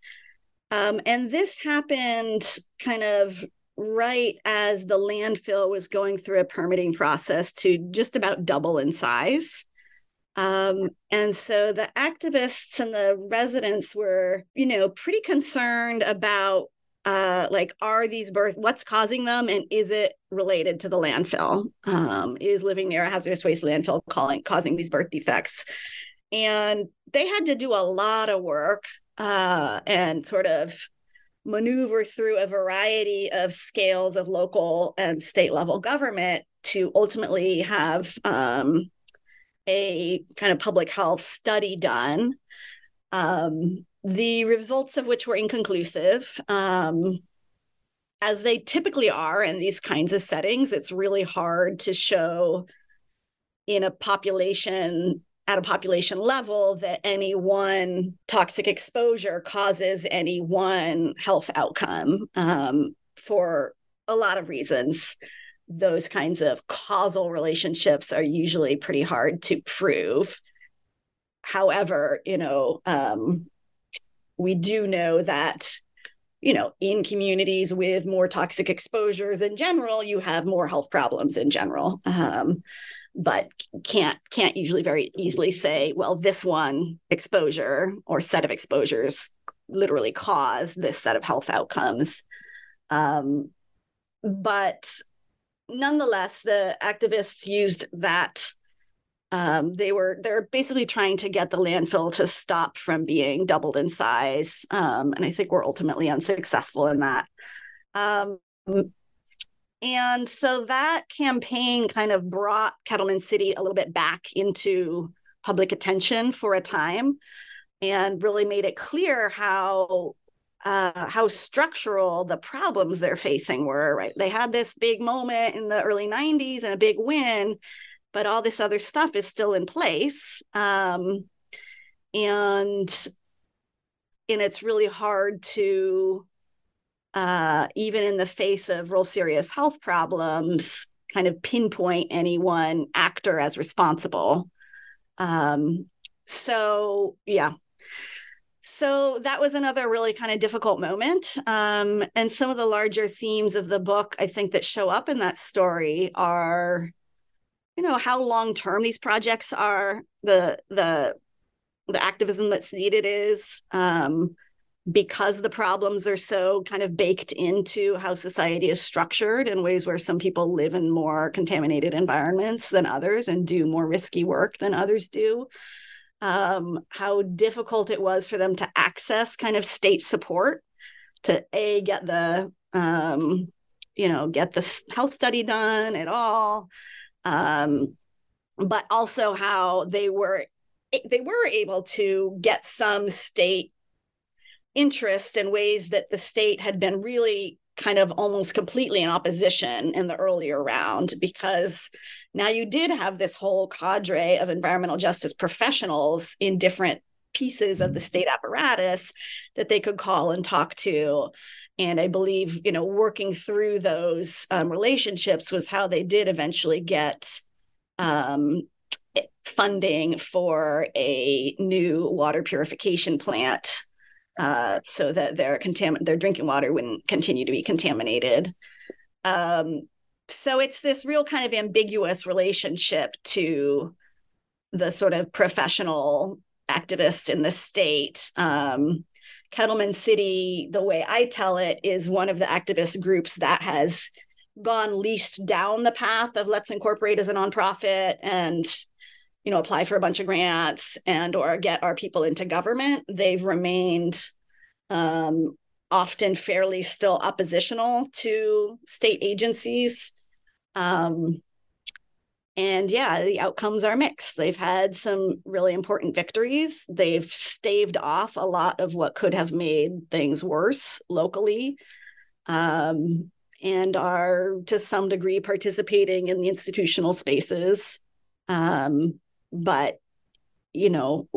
Um, and this happened kind of right as the landfill was going through a permitting process to just about double in size. Um, and so the activists and the residents were, you know, pretty concerned about uh, like are these birth what's causing them and is it related to the landfill? Um, is living near a hazardous waste landfill calling, causing these birth defects? And they had to do a lot of work uh, and sort of maneuver through a variety of scales of local and state level government to ultimately have um, a kind of public health study done. Um, the results of which were inconclusive. Um, as they typically are in these kinds of settings, it's really hard to show in a population at a population level that any one toxic exposure causes any one health outcome um, for a lot of reasons. Those kinds of causal relationships are usually pretty hard to prove. However, you know, um, we do know that you know in communities with more toxic exposures in general you have more health problems in general. Um, but can't can't usually very easily say well this one exposure or set of exposures literally cause this set of health outcomes. Um, but nonetheless the activists used that um, they were they're basically trying to get the landfill to stop from being doubled in size, um, and I think we're ultimately unsuccessful in that. Um, and so that campaign kind of brought Kettleman City a little bit back into public attention for a time, and really made it clear how uh, how structural the problems they're facing were. Right, they had this big moment in the early '90s and a big win but all this other stuff is still in place. Um, and and it's really hard to uh, even in the face of real serious health problems kind of pinpoint any one actor as responsible um, so yeah so that was another really kind of difficult moment um, and some of the larger themes of the book i think that show up in that story are you know how long term these projects are the the the activism that's needed is um, because the problems are so kind of baked into how society is structured in ways where some people live in more contaminated environments than others and do more risky work than others do um, how difficult it was for them to access kind of state support to a get the um, you know get the health study done at all um, but also how they were they were able to get some state interest in ways that the state had been really kind of almost completely in opposition in the earlier round because now you did have this whole cadre of environmental justice professionals in different pieces of the state apparatus that they could call and talk to and i believe you know working through those um, relationships was how they did eventually get um, funding for a new water purification plant uh, so that their contam- their drinking water wouldn't continue to be contaminated. Um, so it's this real kind of ambiguous relationship to the sort of professional activists in the state. Um, Kettleman City, the way I tell it, is one of the activist groups that has gone least down the path of let's incorporate as a nonprofit and you know apply for a bunch of grants and or get our people into government. They've remained um, often fairly still oppositional to state agencies. Um, and yeah the outcomes are mixed. They've had some really important victories. They've staved off a lot of what could have made things worse locally um, and are to some degree participating in the institutional spaces. Um, but you know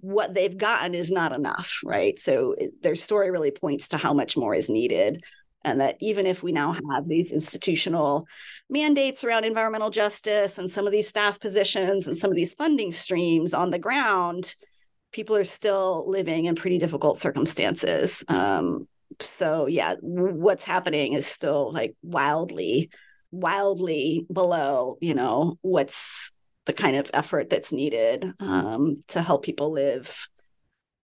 what they've gotten is not enough right? So it, their story really points to how much more is needed and that even if we now have these institutional mandates around environmental justice and some of these staff positions and some of these funding streams on the ground people are still living in pretty difficult circumstances. Um, so yeah what's happening is still like wildly wildly below you know what's the kind of effort that's needed um, to help people live,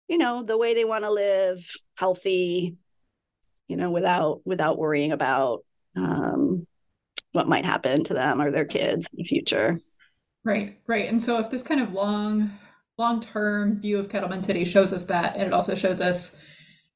you know, the way they want to live, healthy, you know, without without worrying about um, what might happen to them or their kids in the future. Right, right. And so if this kind of long long term view of Kettleman City shows us that, and it also shows us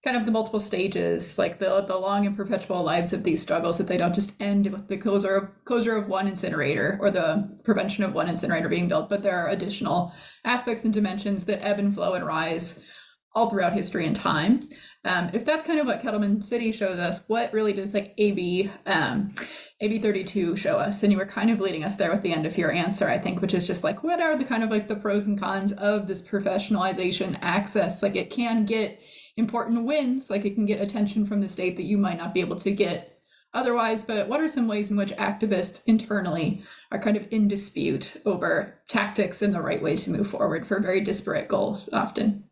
kind of the multiple stages, like the the long and perpetual lives of these struggles, that they don't just end with the closure of closure of one incinerator or the prevention of one incinerator being built, but there are additional aspects and dimensions that ebb and flow and rise all throughout history and time. Um, if that's kind of what Kettleman City shows us, what really does like AB um, AB 32 show us? And you were kind of leading us there with the end of your answer, I think, which is just like what are the kind of like the pros and cons of this professionalization access? Like it can get important wins, like it can get attention from the state that you might not be able to get otherwise. But what are some ways in which activists internally are kind of in dispute over tactics and the right way to move forward for very disparate goals often?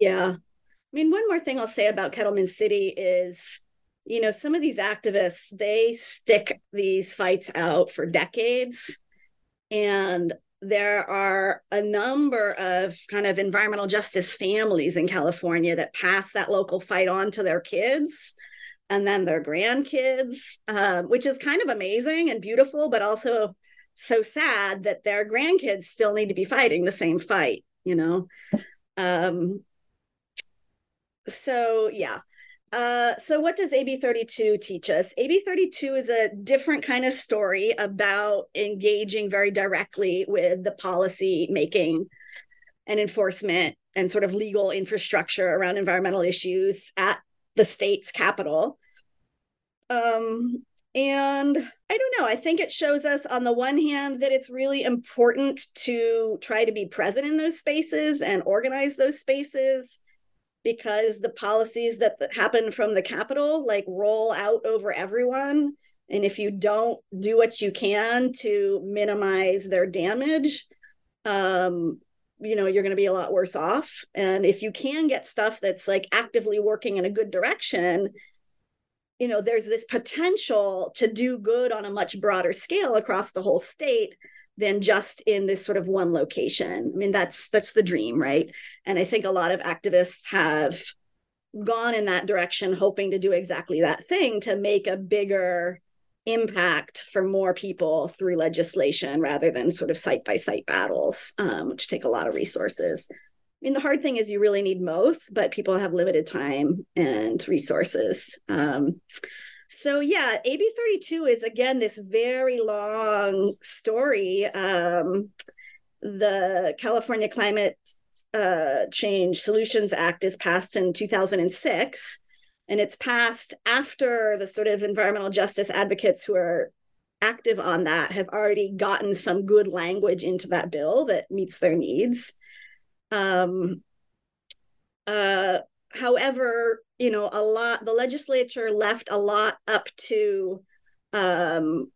Yeah. I mean, one more thing I'll say about Kettleman City is, you know, some of these activists, they stick these fights out for decades. And there are a number of kind of environmental justice families in California that pass that local fight on to their kids and then their grandkids, um, which is kind of amazing and beautiful, but also so sad that their grandkids still need to be fighting the same fight, you know? Um, so, yeah, uh, so, what does AB 32 teach us? AB 32 is a different kind of story about engaging very directly with the policy making and enforcement and sort of legal infrastructure around environmental issues at the state's capital. Um, and I don't know, I think it shows us on the one hand that it's really important to try to be present in those spaces and organize those spaces because the policies that happen from the capital like roll out over everyone. And if you don't do what you can to minimize their damage um you know you're going to be a lot worse off. And if you can get stuff that's like actively working in a good direction you know there's this potential to do good on a much broader scale across the whole state than just in this sort of one location. I mean, that's that's the dream, right? And I think a lot of activists have gone in that direction, hoping to do exactly that thing to make a bigger impact for more people through legislation rather than sort of site by site battles, um, which take a lot of resources. I mean, the hard thing is you really need both, but people have limited time and resources. Um, so yeah, AB 32 is again this very long story. Um, the California Climate uh, Change Solutions Act is passed in 2006, and it's passed after the sort of environmental justice advocates who are active on that have already gotten some good language into that bill that meets their needs. Um, uh, however, you know, a lot, the legislature left a lot up to um,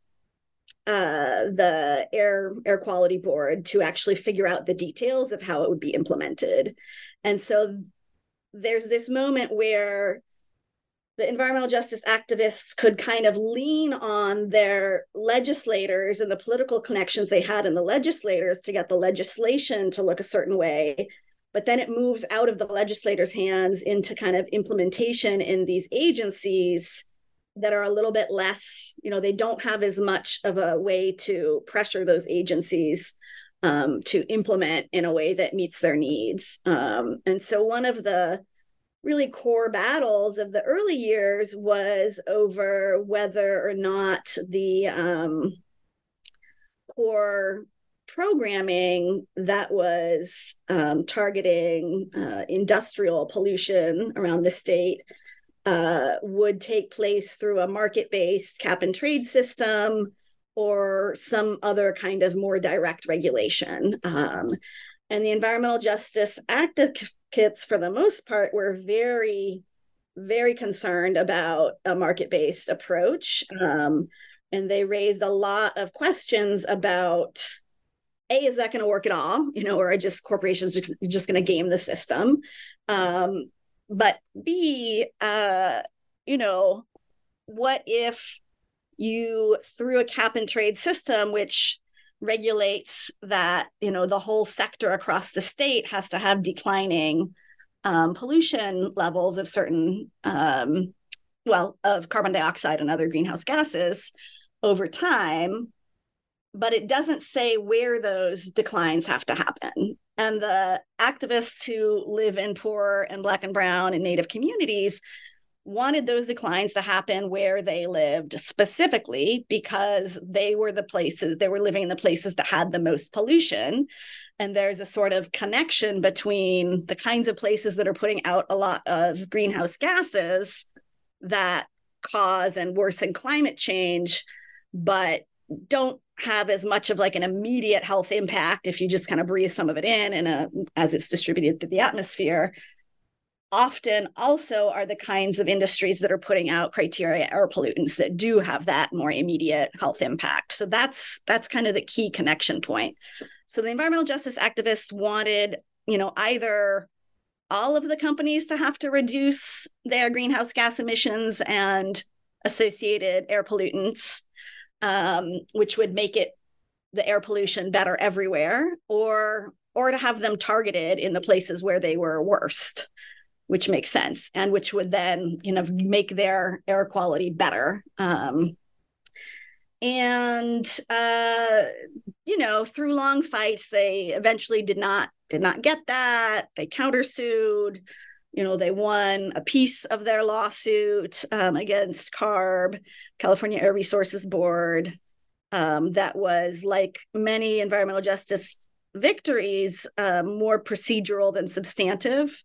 uh, the air air quality board to actually figure out the details of how it would be implemented. And so there's this moment where the environmental justice activists could kind of lean on their legislators and the political connections they had in the legislators to get the legislation to look a certain way but then it moves out of the legislators hands into kind of implementation in these agencies that are a little bit less you know they don't have as much of a way to pressure those agencies um, to implement in a way that meets their needs. Um, and so one of the really core battles of the early years was over whether or not the um, core programming that was um, targeting uh, industrial pollution around the state uh, would take place through a market based cap and trade system or some other kind of more direct regulation. Um, and the environmental justice advocates, for the most part, were very, very concerned about a market based approach. Um, and they raised a lot of questions about a is that going to work at all? You know or are just corporations just going to game the system? Um, but b uh, you know what if you through a cap and trade system which regulates that you know the whole sector across the state has to have declining um, pollution levels of certain um, well of carbon dioxide and other greenhouse gases over time but it doesn't say where those declines have to happen. And the activists who live in poor and Black and Brown and Native communities wanted those declines to happen where they lived specifically because they were the places they were living in the places that had the most pollution and there's a sort of connection between the kinds of places that are putting out a lot of greenhouse gases that cause and worsen climate change but don't have as much of like an immediate health impact if you just kind of breathe some of it in and uh, as it's distributed through the atmosphere. Often also are the kinds of industries that are putting out criteria air pollutants that do have that more immediate health impact. So that's that's kind of the key connection point. So the environmental justice activists wanted you know either all of the companies to have to reduce their greenhouse gas emissions and associated air pollutants um, which would make it the air pollution better everywhere, or or to have them targeted in the places where they were worst, which makes sense, and which would then you know make their air quality better. Um, and uh, you know, through long fights, they eventually did not did not get that. They countersued you know they won a piece of their lawsuit um, against carb california air resources board. Um, that was like many environmental justice victories uh, more procedural than substantive.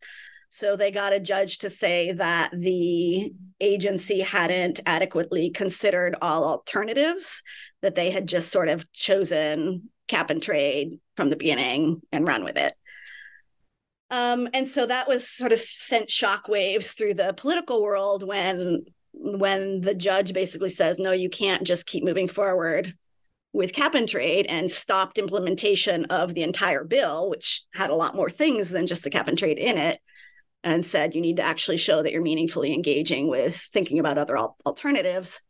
So they got a judge to say that the agency hadn't adequately considered all alternatives that they had just sort of chosen cap and trade from the beginning and run with it um, and so that was sort of sent shockwaves through the political world when when the judge basically says, no, you can't just keep moving forward with cap and trade and stopped implementation of the entire bill, which had a lot more things than just a cap and trade in it, and said you need to actually show that you're meaningfully engaging with thinking about other al- alternatives.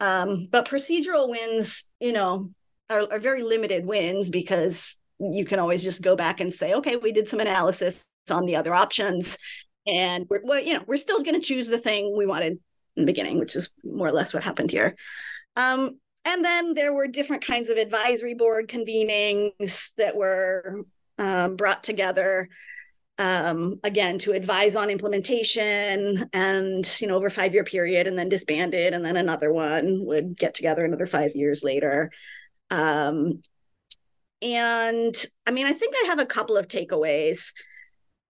Um, but procedural wins, you know, are, are very limited wins because you can always just go back and say, okay, we did some analysis on the other options, and we're well, you know we're still going to choose the thing we wanted in the beginning, which is more or less what happened here. Um, and then there were different kinds of advisory board convenings that were um, brought together um, again to advise on implementation and you know over five year period and then disbanded and then another one would get together another five years later um, and i mean i think i have a couple of takeaways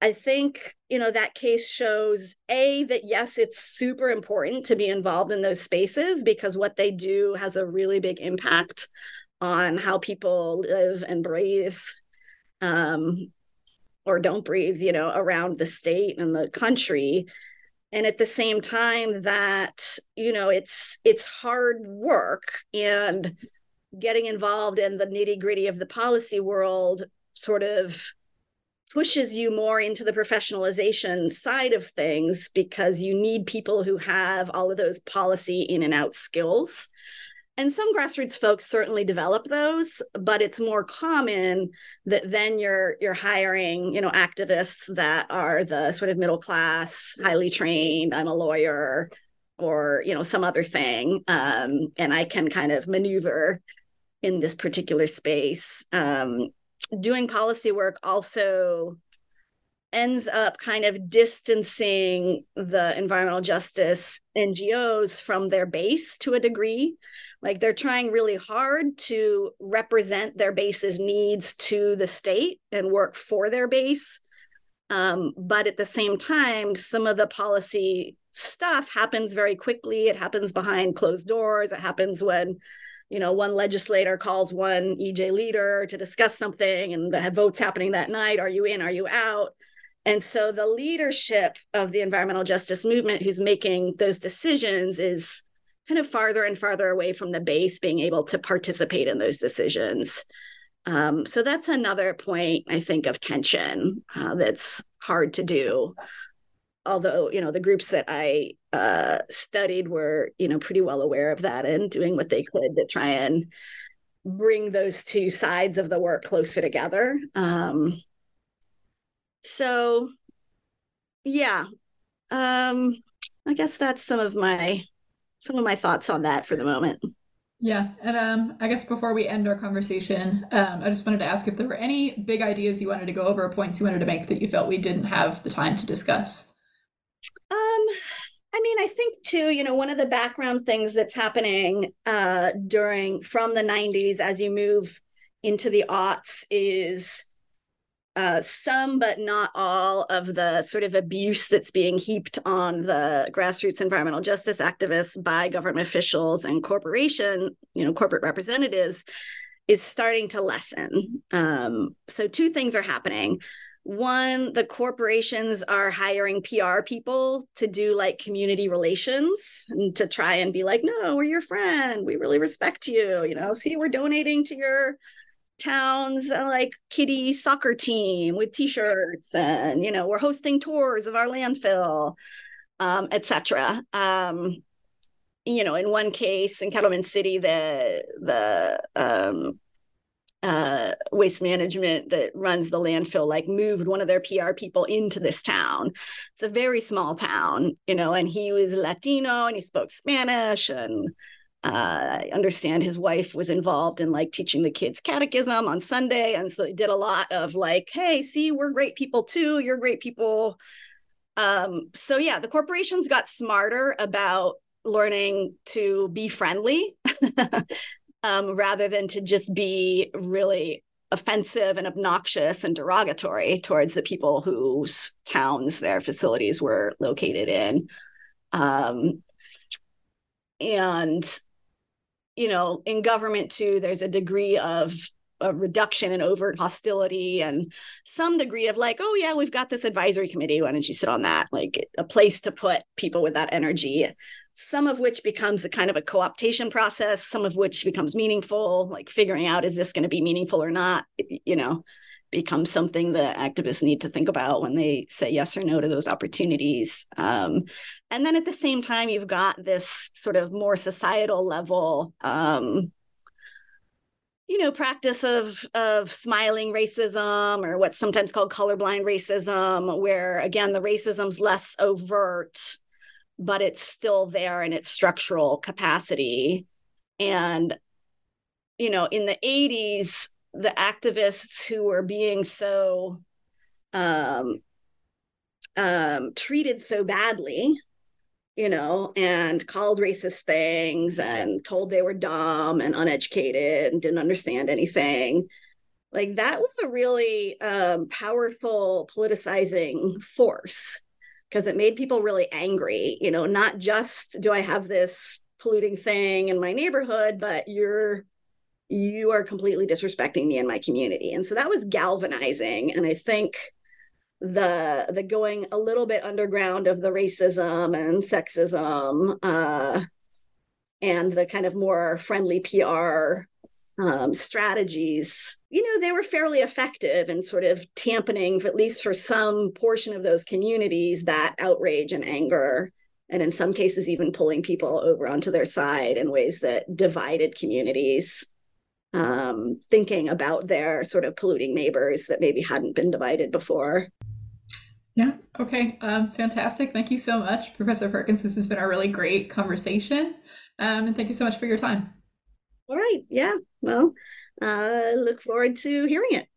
i think you know that case shows a that yes it's super important to be involved in those spaces because what they do has a really big impact on how people live and breathe um, or don't breathe, you know, around the state and the country. And at the same time that, you know, it's it's hard work and getting involved in the nitty-gritty of the policy world sort of pushes you more into the professionalization side of things because you need people who have all of those policy in and out skills. And some grassroots folks certainly develop those but it's more common that then you're you're hiring you know activists that are the sort of middle class highly trained i'm a lawyer or you know some other thing um, and i can kind of maneuver in this particular space um, doing policy work also ends up kind of distancing the environmental justice ngos from their base to a degree like they're trying really hard to represent their base's needs to the state and work for their base. Um, but at the same time, some of the policy stuff happens very quickly. It happens behind closed doors. It happens when, you know, one legislator calls one EJ leader to discuss something and the votes happening that night. Are you in? Are you out? And so the leadership of the environmental justice movement who's making those decisions is kind of farther and farther away from the base being able to participate in those decisions. Um, so that's another point, I think, of tension uh, that's hard to do. Although, you know, the groups that I uh, studied were, you know, pretty well aware of that and doing what they could to try and bring those two sides of the work closer together. Um, so, yeah, um, I guess that's some of my some of my thoughts on that for the moment. Yeah, and um, I guess before we end our conversation, um, I just wanted to ask if there were any big ideas you wanted to go over, or points you wanted to make that you felt we didn't have the time to discuss. Um, I mean, I think too, you know, one of the background things that's happening uh, during from the '90s as you move into the aughts is uh, some, but not all, of the sort of abuse that's being heaped on the grassroots environmental justice activists by government officials and corporation, you know, corporate representatives, is starting to lessen. Um, so two things are happening. One, the corporations are hiring PR people to do like community relations and to try and be like, no, we're your friend. We really respect you. You know, see, we're donating to your towns uh, like kitty soccer team with t-shirts and you know we're hosting tours of our landfill um, etc um, you know in one case in Kettleman City the the um, uh, waste management that runs the landfill like moved one of their PR people into this town. It's a very small town, you know, and he was Latino and he spoke Spanish and uh, I understand his wife was involved in like teaching the kids catechism on Sunday. And so they did a lot of like, hey, see, we're great people too. You're great people. Um, so yeah, the corporations got smarter about learning to be friendly um, rather than to just be really offensive and obnoxious and derogatory towards the people whose towns their facilities were located in. Um, and you know, in government too, there's a degree of a reduction in overt hostility and some degree of like, oh yeah, we've got this advisory committee. Why don't you sit on that? Like a place to put people with that energy. Some of which becomes a kind of a co-optation process, some of which becomes meaningful, like figuring out is this going to be meaningful or not, you know becomes something that activists need to think about when they say yes or no to those opportunities. Um, and then at the same time, you've got this sort of more societal level. Um, you know, practice of of smiling racism or what's sometimes called colorblind racism, where again the racism's less overt, but it's still there in its structural capacity. And you know, in the 80s, the activists who were being so um, um, treated so badly you know, and called racist things and told they were dumb and uneducated and didn't understand anything. Like that was a really um, powerful politicizing force because it made people really angry. You know, not just do I have this polluting thing in my neighborhood, but you're you are completely disrespecting me and my community. And so that was galvanizing. And I think the the going a little bit underground of the racism and sexism uh, and the kind of more friendly PR um, strategies, you know, they were fairly effective in sort of tamponing, at least for some portion of those communities, that outrage and anger. And in some cases, even pulling people over onto their side in ways that divided communities, um, thinking about their sort of polluting neighbors that maybe hadn't been divided before. Yeah. Okay. Um, fantastic. Thank you so much, Professor Perkins. This has been a really great conversation. Um, and thank you so much for your time. All right. Yeah. Well, uh, look forward to hearing it.